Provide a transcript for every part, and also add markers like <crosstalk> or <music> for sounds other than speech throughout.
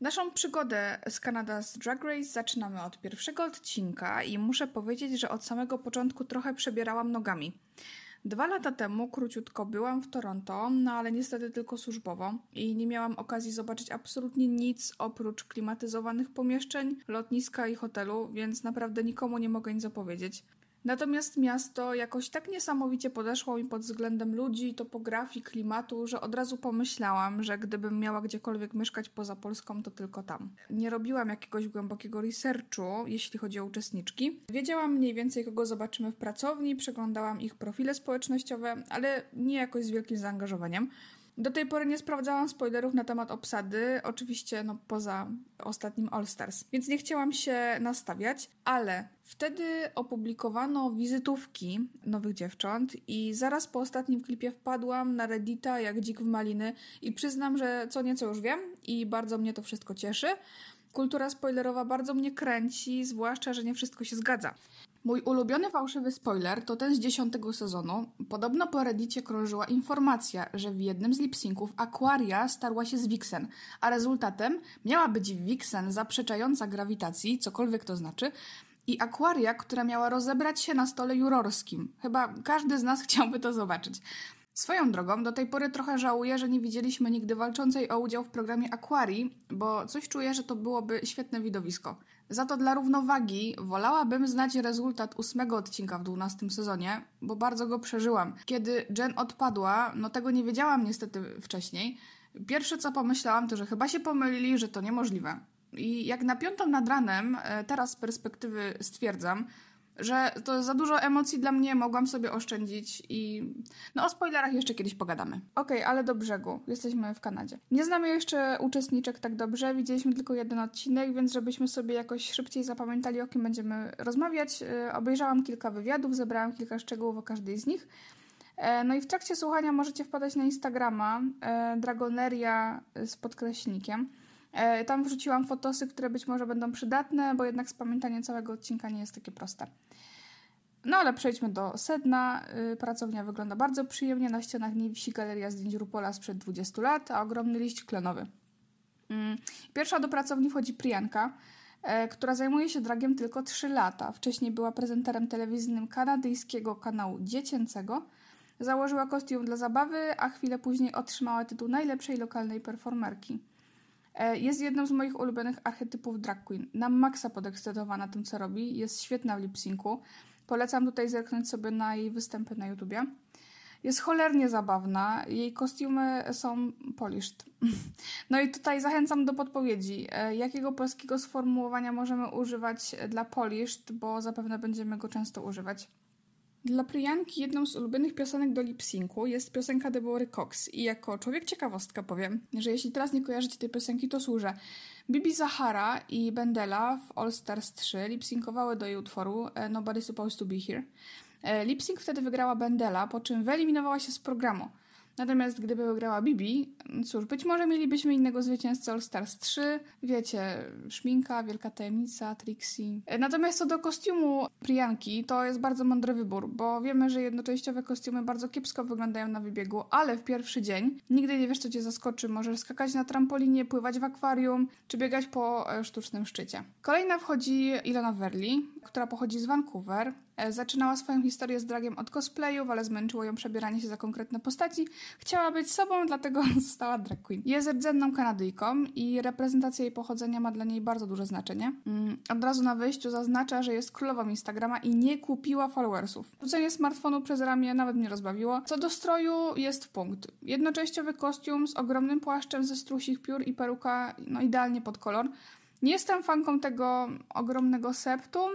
Naszą przygodę z Canada's Drag Race zaczynamy od pierwszego odcinka i muszę powiedzieć, że od samego początku trochę przebierałam nogami. Dwa lata temu króciutko byłam w Toronto, no ale niestety tylko służbowo i nie miałam okazji zobaczyć absolutnie nic oprócz klimatyzowanych pomieszczeń, lotniska i hotelu, więc naprawdę nikomu nie mogę nic opowiedzieć. Natomiast miasto jakoś tak niesamowicie podeszło mi pod względem ludzi, topografii, klimatu, że od razu pomyślałam, że gdybym miała gdziekolwiek mieszkać poza Polską, to tylko tam. Nie robiłam jakiegoś głębokiego researchu, jeśli chodzi o uczestniczki. Wiedziałam mniej więcej, kogo zobaczymy w pracowni, przeglądałam ich profile społecznościowe, ale nie jakoś z wielkim zaangażowaniem. Do tej pory nie sprawdzałam spoilerów na temat obsady, oczywiście no poza ostatnim All Stars, więc nie chciałam się nastawiać, ale wtedy opublikowano wizytówki nowych dziewcząt i zaraz po ostatnim klipie wpadłam na Reddita jak dzik w maliny i przyznam, że co nieco już wiem i bardzo mnie to wszystko cieszy. Kultura spoilerowa bardzo mnie kręci, zwłaszcza, że nie wszystko się zgadza. Mój ulubiony fałszywy spoiler to ten z dziesiątego sezonu. Podobno po Reddicie krążyła informacja, że w jednym z lipsynków Aquaria starła się z Vixen, a rezultatem miała być Vixen zaprzeczająca grawitacji, cokolwiek to znaczy, i Aquaria, która miała rozebrać się na stole jurorskim. Chyba każdy z nas <laughs> chciałby to zobaczyć. Swoją drogą, do tej pory trochę żałuję, że nie widzieliśmy nigdy walczącej o udział w programie Aquarii, bo coś czuję, że to byłoby świetne widowisko. Za to dla równowagi wolałabym znać rezultat ósmego odcinka w dwunastym sezonie, bo bardzo go przeżyłam. Kiedy Jen odpadła, no tego nie wiedziałam niestety wcześniej. Pierwsze co pomyślałam to, że chyba się pomylili, że to niemożliwe. I jak na piątą nad ranem, e, teraz z perspektywy stwierdzam, że to za dużo emocji dla mnie mogłam sobie oszczędzić i no o spoilerach jeszcze kiedyś pogadamy. Okej, okay, ale do brzegu. Jesteśmy w Kanadzie. Nie znamy jeszcze uczestniczek tak dobrze, widzieliśmy tylko jeden odcinek, więc żebyśmy sobie jakoś szybciej zapamiętali o kim będziemy rozmawiać, yy, obejrzałam kilka wywiadów, zebrałam kilka szczegółów o każdej z nich. E, no i w trakcie słuchania możecie wpadać na Instagrama e, Dragoneria z podkreślnikiem. E, tam wrzuciłam fotosy, które być może będą przydatne, bo jednak spamiętanie całego odcinka nie jest takie proste. No ale przejdźmy do sedna. Y, pracownia wygląda bardzo przyjemnie. Na ścianach nie wisi galeria zdjęć Rupola sprzed 20 lat, a ogromny liść klonowy. Mm, pierwsza do pracowni wchodzi Priyanka, e, która zajmuje się dragiem tylko 3 lata. Wcześniej była prezenterem telewizyjnym kanadyjskiego kanału dziecięcego. Założyła kostium dla zabawy, a chwilę później otrzymała tytuł najlepszej lokalnej performerki. E, jest jedną z moich ulubionych archetypów drag queen. Na maksa podekscytowana tym, co robi. Jest świetna w lip-syncu. Polecam tutaj zerknąć sobie na jej występy na YouTubie. Jest cholernie zabawna. Jej kostiumy są polished. <laughs> No i tutaj zachęcam do podpowiedzi. E, jakiego polskiego sformułowania możemy używać dla polished, bo zapewne będziemy go często używać. Dla Priyanki jedną z ulubionych piosenek do lip-syncu jest piosenka Debory Cox i jako człowiek ciekawostka powiem, że jeśli teraz nie kojarzycie tej piosenki, to służę. Bibi Zahara i Bendela w All Stars 3 lip-syncowały do jej utworu e, Nobody Supposed to Be Here. E, lip-sync wtedy wygrała Bendela, po czym wyeliminowała się z programu. Natomiast gdyby wygrała Bibi, cóż, być może mielibyśmy innego zwycięzcę All Stars 3. Wiecie, szminka, wielka tajemnica, Trixie. Natomiast co do kostiumu Priyanki, to jest bardzo mądry wybór, bo wiemy, że jednoczęściowe kostiumy bardzo kiepsko wyglądają na wybiegu, ale w pierwszy dzień nigdy nie wiesz, co cię zaskoczy. Możesz skakać na trampolinie, pływać w akwarium, czy biegać po e, sztucznym szczycie. Kolejna wchodzi Ilona Verli, która pochodzi z Vancouver. E, zaczynała swoją historię z dragiem od cosplayów, ale zmęczyło ją przebieranie się za konkretne postaci. Chciała być sobą, dlatego <laughs> została drag queen. Jest rdzenną Kanadyjką i reprezentacja jej pochodzenia ma dla niej bardzo duże znaczenie. Mm, od razu na wyjściu zaznacza, że jest królową Instagrama i nie kupiła followersów. Rzucenie smartfonu przez ramię nawet mnie rozbawiło. Co do stroju, jest w punkt. Jednoczęściowy kostium z ogromnym płaszczem ze strusich piór i peruka, no idealnie pod kolor. Nie jestem fanką tego ogromnego septum,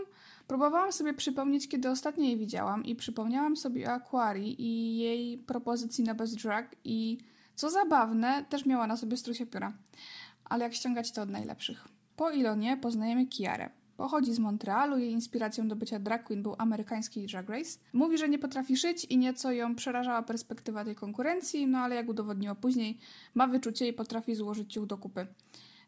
Próbowałam sobie przypomnieć, kiedy ostatnio jej widziałam i przypomniałam sobie o Aquarii i jej propozycji na Best Drag i co zabawne, też miała na sobie strusie pióra. Ale jak ściągać to od najlepszych. Po Ilonie poznajemy Kiarę. Pochodzi z Montrealu, jej inspiracją do bycia drag queen był amerykański Drag Race. Mówi, że nie potrafi szyć i nieco ją przerażała perspektywa tej konkurencji, no ale jak udowodniła później, ma wyczucie i potrafi złożyć ciuch do kupy.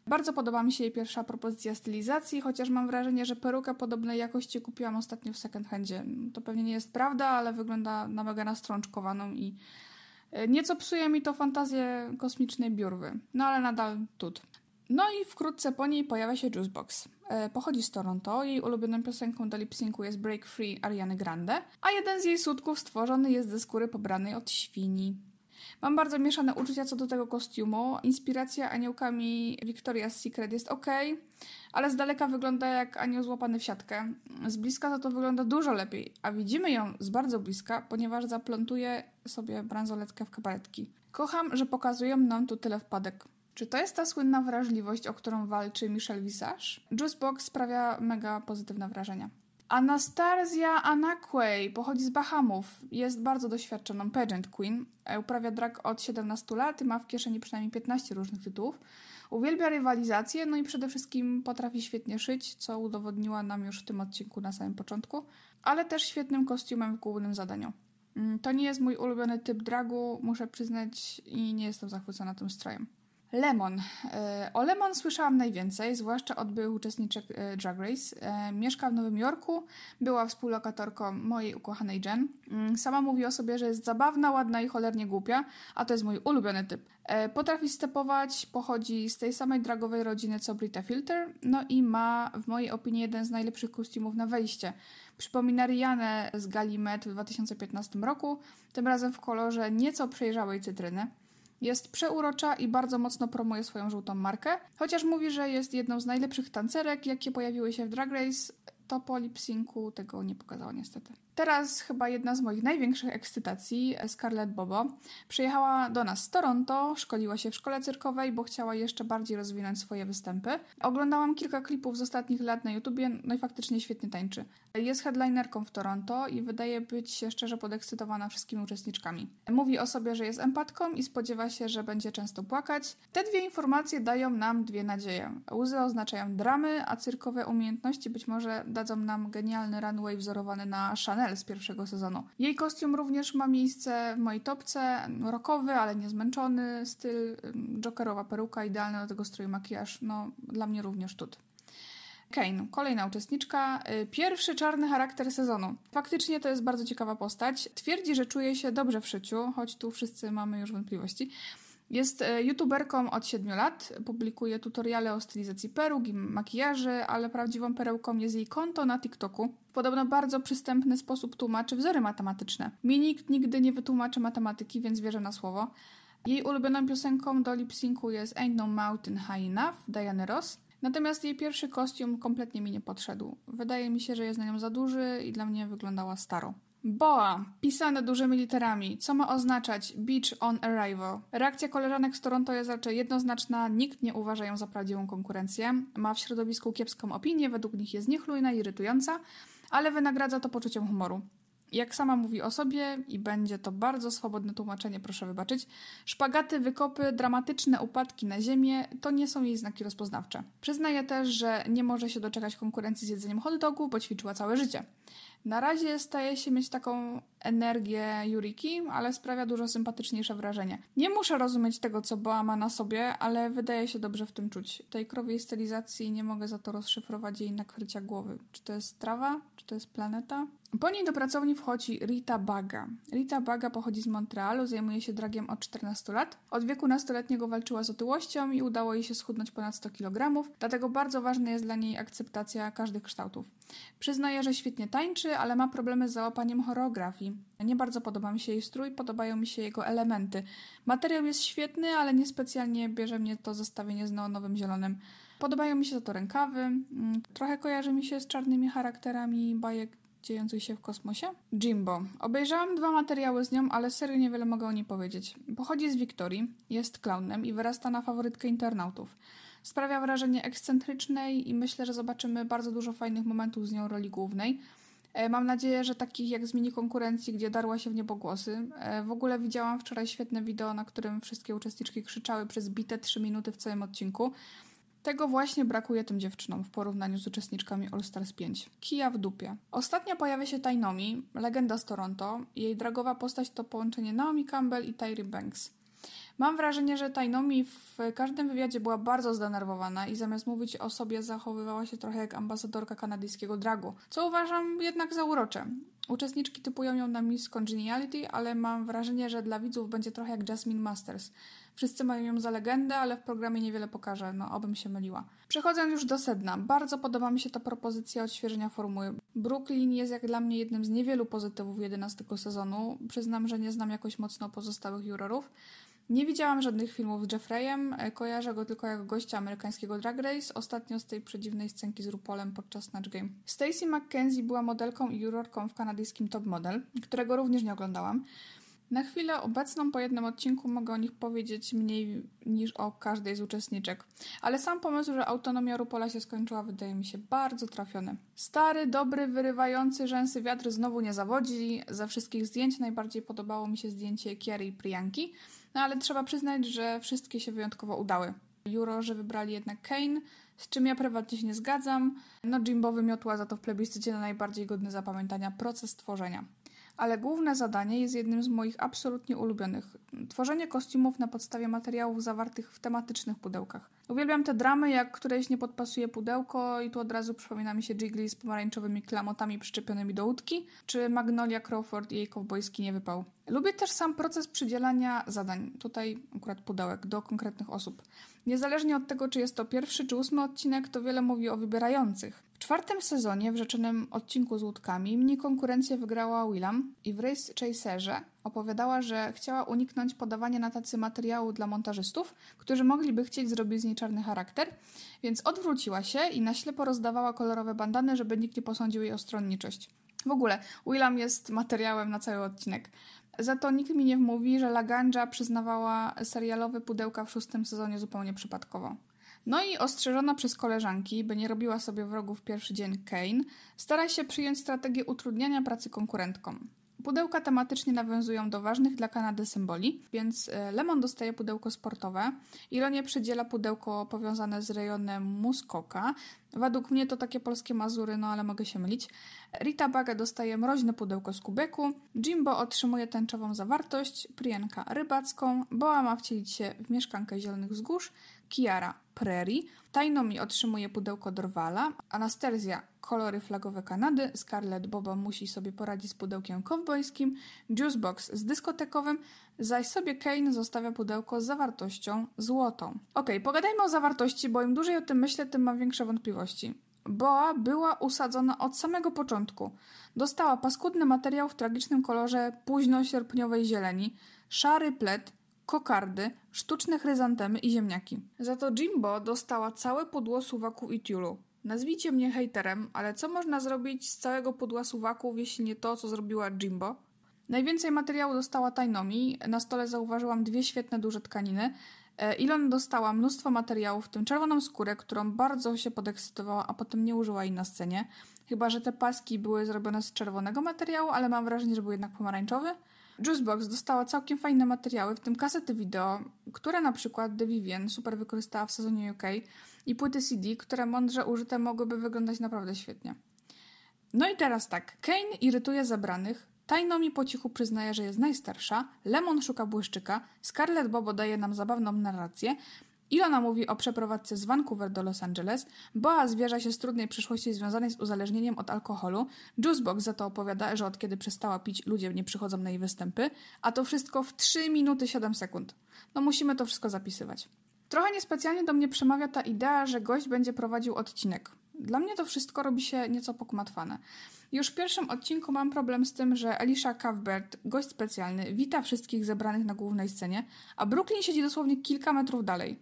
Bardzo podoba mi się jej pierwsza propozycja stylizacji, chociaż mam wrażenie, że perukę podobnej jakości kupiłam ostatnio w second handzie. To pewnie nie jest prawda, ale wygląda na mega nastrączkowaną i e, nieco psuje mi to fantazję kosmicznej biurwy. No ale nadal tut. No i wkrótce po niej pojawia się Juicebox. E, pochodzi z Toronto, jej ulubioną piosenką do lip-syncu jest Break Free Ariany Grande, a jeden z jej sutków stworzony jest ze skóry pobranej od świni. Mam bardzo mieszane uczucia co do tego kostiumu. Inspiracja aniołkami Victoria's Secret jest ok, ale z daleka wygląda jak anioł złapany w siatkę. Z bliska to to wygląda dużo lepiej, a widzimy ją z bardzo bliska, ponieważ zaplątuje sobie bransoletkę w kabaretki. Kocham, że pokazują nam tu tyle wpadek. Czy to jest ta słynna wrażliwość, o którą walczy Michelle Visage? Juicebox sprawia mega pozytywne wrażenie. Anastasia Anaquay pochodzi z Bahamów. Jest bardzo doświadczoną pageant queen. E, uprawia drag od 17 lat i ma w kieszeni przynajmniej 15 różnych tytułów. Uwielbia rywalizację, no i przede wszystkim potrafi świetnie szyć, co udowodniła nam już w tym odcinku na samym początku, ale też świetnym kostiumem w głównym zadaniu. Mm, to nie jest mój ulubiony typ dragu, muszę przyznać, i nie jestem zachwycona tym strojem. Lemon. E, o Lemon słyszałam najwięcej, zwłaszcza od byłych uczestniczek e, Drag Race. E, mieszka w Nowym Jorku, była współlokatorką mojej ukochanej Jen. Mm, sama mówi o sobie, że jest zabawna, ładna i cholernie głupia, a to jest mój ulubiony typ. Potrafi stepować, pochodzi z tej samej dragowej rodziny co Brita Filter, no i ma w mojej opinii jeden z najlepszych kostiumów na wejście. Przypomina Rianę z Gali Met w 2015 roku, tym razem w kolorze nieco przejrzałej cytryny. Jest przeurocza i bardzo mocno promuje swoją żółtą markę, chociaż mówi, że jest jedną z najlepszych tancerek, jakie pojawiły się w Drag Race, to po lip tego nie pokazała niestety. Teraz chyba jedna z moich największych ekscytacji, Scarlett Bobo, przyjechała do nas z Toronto, szkoliła się w szkole cyrkowej, bo chciała jeszcze bardziej rozwinąć swoje występy. Oglądałam kilka klipów z ostatnich lat na YouTubie, no i faktycznie świetnie tańczy. Jest headlinerką w Toronto i wydaje być się szczerze podekscytowana wszystkimi uczestniczkami. Mówi o sobie, że jest empatką i spodziewa się, że będzie często płakać. Te dwie informacje dają nam dwie nadzieje. Łzy oznaczają dramy, a cyrkowe umiejętności być może dadzą nam genialny runway wzorowany na Chanel z pierwszego sezonu. Jej kostium również ma miejsce w mojej topce. Rockowy, ale niezmęczony styl, jokerowa peruka, idealny do tego stroju makijaż. No, dla mnie również tut. Kane, kolejna uczestniczka, y, pierwszy czarny charakter sezonu. Faktycznie to jest bardzo ciekawa postać. Twierdzi, że czuje się dobrze w szyciu, choć tu wszyscy mamy już wątpliwości. Jest y, youtuberką od 7 lat, publikuje tutoriale o stylizacji peruk i makijaży, ale prawdziwą perełką jest jej konto na TikToku. W podobno bardzo przystępny sposób tłumaczy wzory matematyczne. Mi nikt nigdy nie wytłumaczy matematyki, więc wierzę na słowo. Jej ulubioną piosenką do lip syncu jest Ain't No Mountain High Enough Diany Ross. Natomiast jej pierwszy kostium kompletnie mi nie podszedł. Wydaje mi się, że jest na nią za duży i dla mnie wyglądała staro. Boa, pisane dużymi literami, co ma oznaczać Beach on Arrival. Reakcja koleżanek z Toronto jest raczej jednoznaczna, nikt nie uważa ją za prawdziwą konkurencję. Ma w środowisku kiepską opinię, według nich jest niechlujna i irytująca, ale wynagradza to poczuciem humoru. Jak sama mówi o sobie, i będzie to bardzo swobodne tłumaczenie, proszę wybaczyć, szpagaty, wykopy, dramatyczne upadki na ziemię to nie są jej znaki rozpoznawcze. Przyznaje też, że nie może się doczekać konkurencji z jedzeniem hot dogu, bo ćwiczyła całe życie. Na razie staje się mieć taką energię Yuriki, ale sprawia dużo sympatyczniejsze wrażenie. Nie muszę rozumieć tego, co Boa ma na sobie, ale wydaje się dobrze w tym czuć. Tej krowiej stylizacji nie mogę za to rozszyfrować jej nakrycia głowy. Czy to jest trawa? Czy to jest planeta? Po niej do pracowni wchodzi Rita Baga. Rita Baga pochodzi z Montrealu, zajmuje się dragiem od 14 lat. Od wieku nastoletniego walczyła z otyłością i udało jej się schudnąć ponad 100 kg, dlatego bardzo ważna jest dla niej akceptacja każdych kształtów. Przyznaje, że świetnie tańczy, ale ma problemy z załapaniem choreografii. Nie bardzo podoba mi się jej strój, podobają mi się jego elementy. Materiał jest świetny, ale niespecjalnie bierze mnie to zestawienie z neonowym zielonym. Podobają mi się za to rękawy. Mm, trochę kojarzy mi się z czarnymi charakterami bajek dziejących się w kosmosie. Jimbo. Obejrzałam dwa materiały z nią, ale serio niewiele mogę o niej powiedzieć. Pochodzi z Wiktorii, jest klaunem i wyrasta na faworytkę internautów. Sprawia wrażenie ekscentrycznej i myślę, że zobaczymy bardzo dużo fajnych momentów z nią roli głównej. E, mam nadzieję, że takich jak z mini konkurencji, gdzie darła się w niebogłosy. E, w ogóle widziałam wczoraj świetne wideo, na którym wszystkie uczestniczki krzyczały przez bite 3 minuty w całym odcinku. Tego właśnie brakuje tym dziewczynom w porównaniu z uczestniczkami All Stars 5. Kija w dupie. Ostatnio pojawia się Tainomi, legenda z Toronto. Jej dragowa postać to połączenie Naomi Campbell i Tyri Banks. Mam wrażenie, że Tainomi w każdym wywiadzie była bardzo zdenerwowana i zamiast mówić o sobie zachowywała się trochę jak ambasadorka kanadyjskiego dragu, co uważam jednak za urocze. Uczestniczki typują ją na Miss Congeniality, ale mam wrażenie, że dla widzów będzie trochę jak Jasmine Masters. Wszyscy mają ją za legendę, ale w programie niewiele pokaże, no obym się myliła. Przechodząc już do sedna, bardzo podoba mi się ta propozycja odświeżenia formuły. Brooklyn jest jak dla mnie jednym z niewielu pozytywów 11 sezonu. Przyznam, że nie znam jakoś mocno pozostałych jurorów. Nie widziałam żadnych filmów z Jeffreyem, kojarzę go tylko jako gościa amerykańskiego Drag Race, ostatnio z tej przedziwnej scenki z RuPaulem podczas Snatch Game. Stacey McKenzie była modelką i jurorką w kanadyjskim Top Model, którego również nie oglądałam. Na chwilę obecną po jednym odcinku mogę o nich powiedzieć mniej niż o każdej z uczestniczek. Ale sam pomysł, że autonomia Rupola się skończyła, wydaje mi się bardzo trafiony. Stary, dobry, wyrywający rzęsy wiatr znowu nie zawodzi. Ze wszystkich zdjęć najbardziej podobało mi się zdjęcie Kiary i Priyanki, no ale trzeba przyznać, że wszystkie się wyjątkowo udały. Jurorzy wybrali jednak Kane, z czym ja prywatnie się nie zgadzam. No Jimbo wymiotła za to w plebiscycie na najbardziej godny zapamiętania proces tworzenia ale główne zadanie jest jednym z moich absolutnie ulubionych. Tworzenie kostiumów na podstawie materiałów zawartych w tematycznych pudełkach. Uwielbiam te dramy, jak któreś nie podpasuje pudełko i tu od razu przypomina mi się Jiggly z pomarańczowymi klamotami przyczepionymi do łódki, czy Magnolia Crawford i jej kowbojski niewypał. Lubię też sam proces przydzielania zadań, tutaj akurat pudełek, do konkretnych osób. Niezależnie od tego, czy jest to pierwszy czy ósmy odcinek, to wiele mówi o wybierających. Czwartym sezonie, w rzeczonym odcinku z łódkami, mnie konkurencję wygrała Willam i w Race Chaserze opowiadała, że chciała uniknąć podawania na tacy materiału dla montażystów, którzy mogliby chcieć zrobić z niej czarny charakter, więc odwróciła się i na ślepo rozdawała kolorowe bandany, żeby nikt nie posądził jej o stronniczość. W ogóle, Willam jest materiałem na cały odcinek. Za to nikt mi nie wmówi, że Laganja przyznawała serialowe pudełka w szóstym sezonie zupełnie przypadkowo. No i ostrzeżona przez koleżanki, by nie robiła sobie wrogów pierwszy dzień Kane, stara się przyjąć strategię utrudniania pracy konkurentkom. Pudełka tematycznie nawiązują do ważnych dla Kanady symboli, więc e, Lemon dostaje pudełko sportowe, Ironie przydziela pudełko powiązane z rejonem Muskoka. Według mnie to takie polskie Mazury, no ale mogę się mylić. Rita Baga dostaje mroźne pudełko z kubeku, Jimbo otrzymuje tęczową zawartość, Priyanka rybacką, Boa ma wcielić się w mieszkankę Zielonych Wzgórz, Kiara Prairie, Tainomi otrzymuje pudełko Dorwala, Anastasia kolory flagowe Kanady, Scarlett Boba musi sobie poradzić z pudełkiem kowbojskim, Juicebox z dyskotekowym, zaś sobie Kane zostawia pudełko z zawartością złotą. Ok, pogadajmy o zawartości, bo im dłużej o tym myślę, tym mam większe wątpliwości. Boa była usadzona od samego początku. Dostała paskudny materiał w tragicznym kolorze późno-sierpniowej zieleni, szary plet, kokardy, sztuczne chryzantemy i ziemniaki. Za to Jimbo dostała całe pudło suwaku i tiulu. Nazwijcie mnie hejterem, ale co można zrobić z całego pudła suwaków, jeśli nie to, co zrobiła Jimbo? Najwięcej materiału dostała Tainomi. Na stole zauważyłam dwie świetne duże tkaniny. Ilon dostała mnóstwo materiałów, w tym czerwoną skórę, którą bardzo się podekscytowała, a potem nie użyła jej na scenie. Chyba, że te paski były zrobione z czerwonego materiału, ale mam wrażenie, że był jednak pomarańczowy. Juicebox dostała całkiem fajne materiały, w tym kasety wideo, które na przykład The Vivian super wykorzystała w sezonie UK i płyty CD, które mądrze użyte mogłyby wyglądać naprawdę świetnie. No i teraz tak, Kane irytuje zebranych, Tajno mi po cichu przyznaje, że jest najstarsza, Lemon szuka błyszczyka, Scarlett Bobo daje nam zabawną narrację, Ilona mówi o przeprowadzce z Vancouver do Los Angeles, Boa zwierza się z trudnej przyszłości związanej z uzależnieniem od alkoholu, Juicebox za to opowiada, że od kiedy przestała pić, ludzie nie przychodzą na jej występy, a to wszystko w 3 minuty 7 sekund. No musimy to wszystko zapisywać. Trochę niespecjalnie do mnie przemawia ta idea, że gość będzie prowadził odcinek. Dla mnie to wszystko robi się nieco pokmatwane. Już w pierwszym odcinku mam problem z tym, że Alicia Cuthbert, gość specjalny, wita wszystkich zebranych na głównej scenie, a Brooklyn siedzi dosłownie kilka metrów dalej.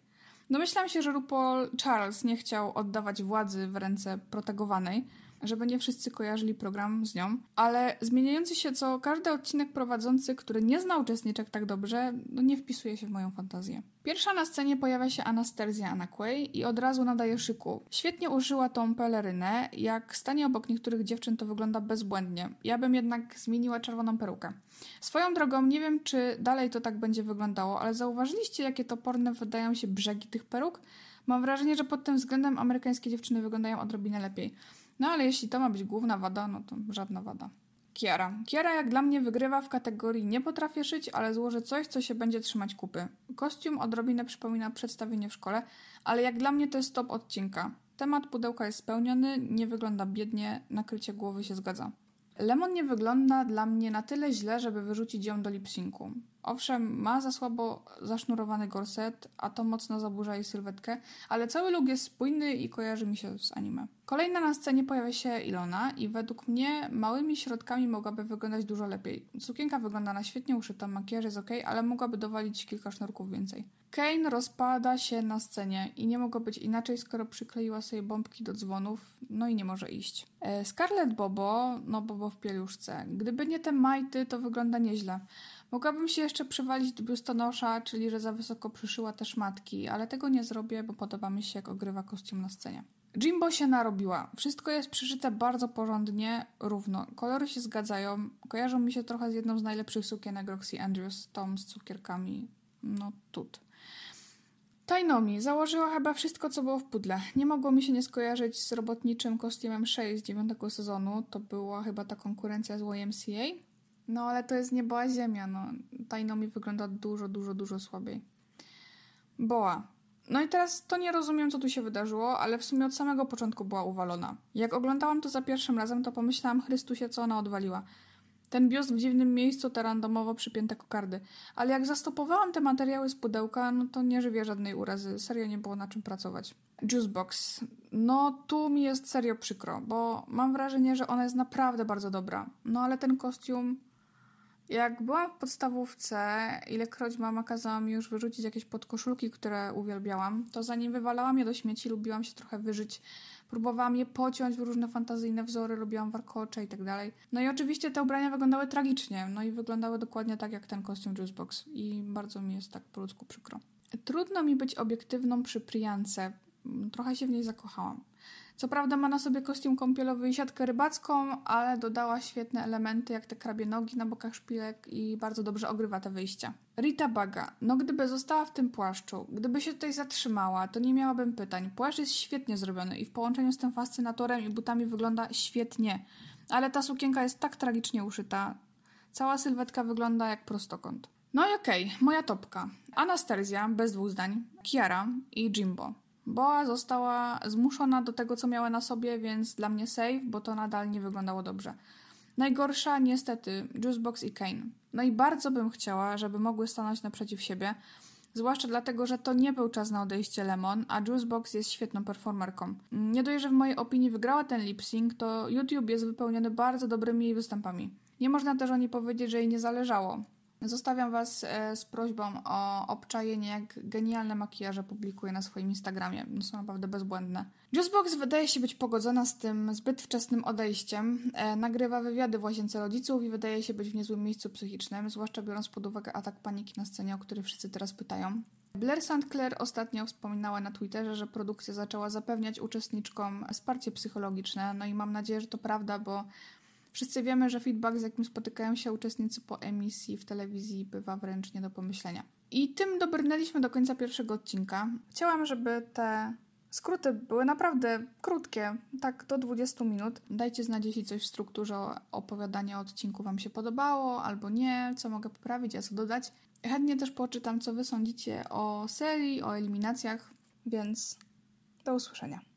Domyślam się, że RuPaul Charles nie chciał oddawać władzy w ręce protegowanej, żeby nie wszyscy kojarzyli program z nią, ale zmieniający się co każdy odcinek prowadzący, który nie zna uczestniczek tak dobrze, no nie wpisuje się w moją fantazję. Pierwsza na scenie pojawia się Anastasia Anakłej i od razu nadaje szyku. Świetnie użyła tą pelerynę, jak stanie obok niektórych dziewczyn to wygląda bezbłędnie. Ja bym jednak zmieniła czerwoną perukę. Swoją drogą, nie wiem czy dalej to tak będzie wyglądało, ale zauważyliście jakie toporne wydają się brzegi tych peruk? Mam wrażenie, że pod tym względem amerykańskie dziewczyny wyglądają odrobinę lepiej. No ale jeśli to ma być główna wada, no to żadna wada. Kiara. Kiara jak dla mnie wygrywa w kategorii nie potrafię szyć, ale złożę coś, co się będzie trzymać kupy. Kostium odrobinę przypomina przedstawienie w szkole, ale jak dla mnie to jest top odcinka. Temat pudełka jest spełniony, nie wygląda biednie, nakrycie głowy się zgadza. Lemon nie wygląda dla mnie na tyle źle, żeby wyrzucić ją do lipsynku. Owszem, ma za słabo zasznurowany gorset, a to mocno zaburza jej sylwetkę, ale cały look jest spójny i kojarzy mi się z anime. Kolejna na scenie pojawia się Ilona i według mnie małymi środkami mogłaby wyglądać dużo lepiej. Sukienka wygląda na świetnie uszytą, makijaż jest ok, ale mogłaby dowalić kilka sznurków więcej. Kane rozpada się na scenie i nie mogło być inaczej, skoro przykleiła sobie bombki do dzwonów, no i nie może iść. E, Scarlett Bobo, no Bobo w pieluszce. Gdyby nie te majty, to wygląda nieźle. Mogłabym się jeszcze przywalić do biustonosza, czyli że za wysoko przyszyła te szmatki, ale tego nie zrobię, bo podoba mi się, jak ogrywa kostium na scenie. Jimbo się narobiła. Wszystko jest przyszyte bardzo porządnie, równo. Kolory się zgadzają. Kojarzą mi się trochę z jedną z najlepszych sukienek Roxy Andrews, tą z cukierkami. No, tut. Tainomi założyła chyba wszystko, co było w pudle. Nie mogło mi się nie skojarzyć z robotniczym kostiumem 6 z dziewiątego sezonu. To była chyba ta konkurencja z YMCA. No ale to jest niebo a ziemia. No. Tainomi wygląda dużo, dużo, dużo słabiej. Boa. No i teraz to nie rozumiem, co tu się wydarzyło, ale w sumie od samego początku była uwalona. Jak oglądałam to za pierwszym razem, to pomyślałam, Chrystusie, co ona odwaliła. Ten biust w dziwnym miejscu, te randomowo przypięte kokardy. Ale jak zastopowałam te materiały z pudełka, no to nie żywię żadnej urazy. Serio nie było na czym pracować. Juicebox. No tu mi jest serio przykro, bo mam wrażenie, że ona jest naprawdę bardzo dobra. No ale ten kostium jak byłam w podstawówce, ilekroć mama kazała mi już wyrzucić jakieś podkoszulki, które uwielbiałam, to zanim wywalałam je do śmieci, lubiłam się trochę wyżyć. Próbowałam je pociąć w różne fantazyjne wzory, lubiłam warkocze i tak dalej. No i oczywiście te ubrania wyglądały tragicznie, no i wyglądały dokładnie tak jak ten kostium Juicebox i bardzo mi jest tak po ludzku przykro. Trudno mi być obiektywną przy Priance. Trochę się w niej zakochałam. Co prawda ma na sobie kostium kąpielowy i siatkę rybacką, ale dodała świetne elementy jak te krabie nogi na bokach szpilek i bardzo dobrze ogrywa te wyjścia. Rita Baga. No gdyby została w tym płaszczu, gdyby się tutaj zatrzymała, to nie miałabym pytań. Płaszcz jest świetnie zrobiony i w połączeniu z tym fascynatorem i butami wygląda świetnie. Ale ta sukienka jest tak tragicznie uszyta. Cała sylwetka wygląda jak prostokąt. No i okej, okay, moja topka. Anastasia, bez dwóch zdań, Kiara i Jimbo. Boa została zmuszona do tego, co miała na sobie, więc dla mnie safe, bo to nadal nie wyglądało dobrze. Najgorsza niestety Juicebox i Kane. No i bardzo bym chciała, żeby mogły stanąć naprzeciw siebie, zwłaszcza dlatego, że to nie był czas na odejście Lemon, a Juicebox jest świetną performerką. Nie dość, że w mojej opinii wygrała ten lip sync, to YouTube jest wypełniony bardzo dobrymi występami. Nie można też o niej powiedzieć, że jej nie zależało. Zostawiam Was e, z prośbą o obczajenie, jak genialne makijaże publikuję na swoim Instagramie. Są naprawdę bezbłędne. Juicebox wydaje się być pogodzona z tym zbyt wczesnym odejściem. E, nagrywa wywiady w łazience rodziców i wydaje się być w niezłym miejscu psychicznym, zwłaszcza biorąc pod uwagę atak paniki na scenie, o który wszyscy teraz pytają. Blair St. Clair ostatnio wspominała na Twitterze, że produkcja zaczęła zapewniać uczestniczkom wsparcie psychologiczne. No i mam nadzieję, że to prawda, bo Wszyscy wiemy, że feedback, z jakim spotykają się uczestnicy po emisji w telewizji, bywa wręcz nie do pomyślenia. I tym dobrnęliśmy do końca pierwszego odcinka. Chciałam, żeby te skróty były naprawdę krótkie, tak do 20 minut. Dajcie znać, jeśli coś w strukturze opowiadania odcinku Wam się podobało, albo nie, co mogę poprawić, a co dodać. Chętnie też poczytam, co Wy sądzicie o serii, o eliminacjach, więc do usłyszenia.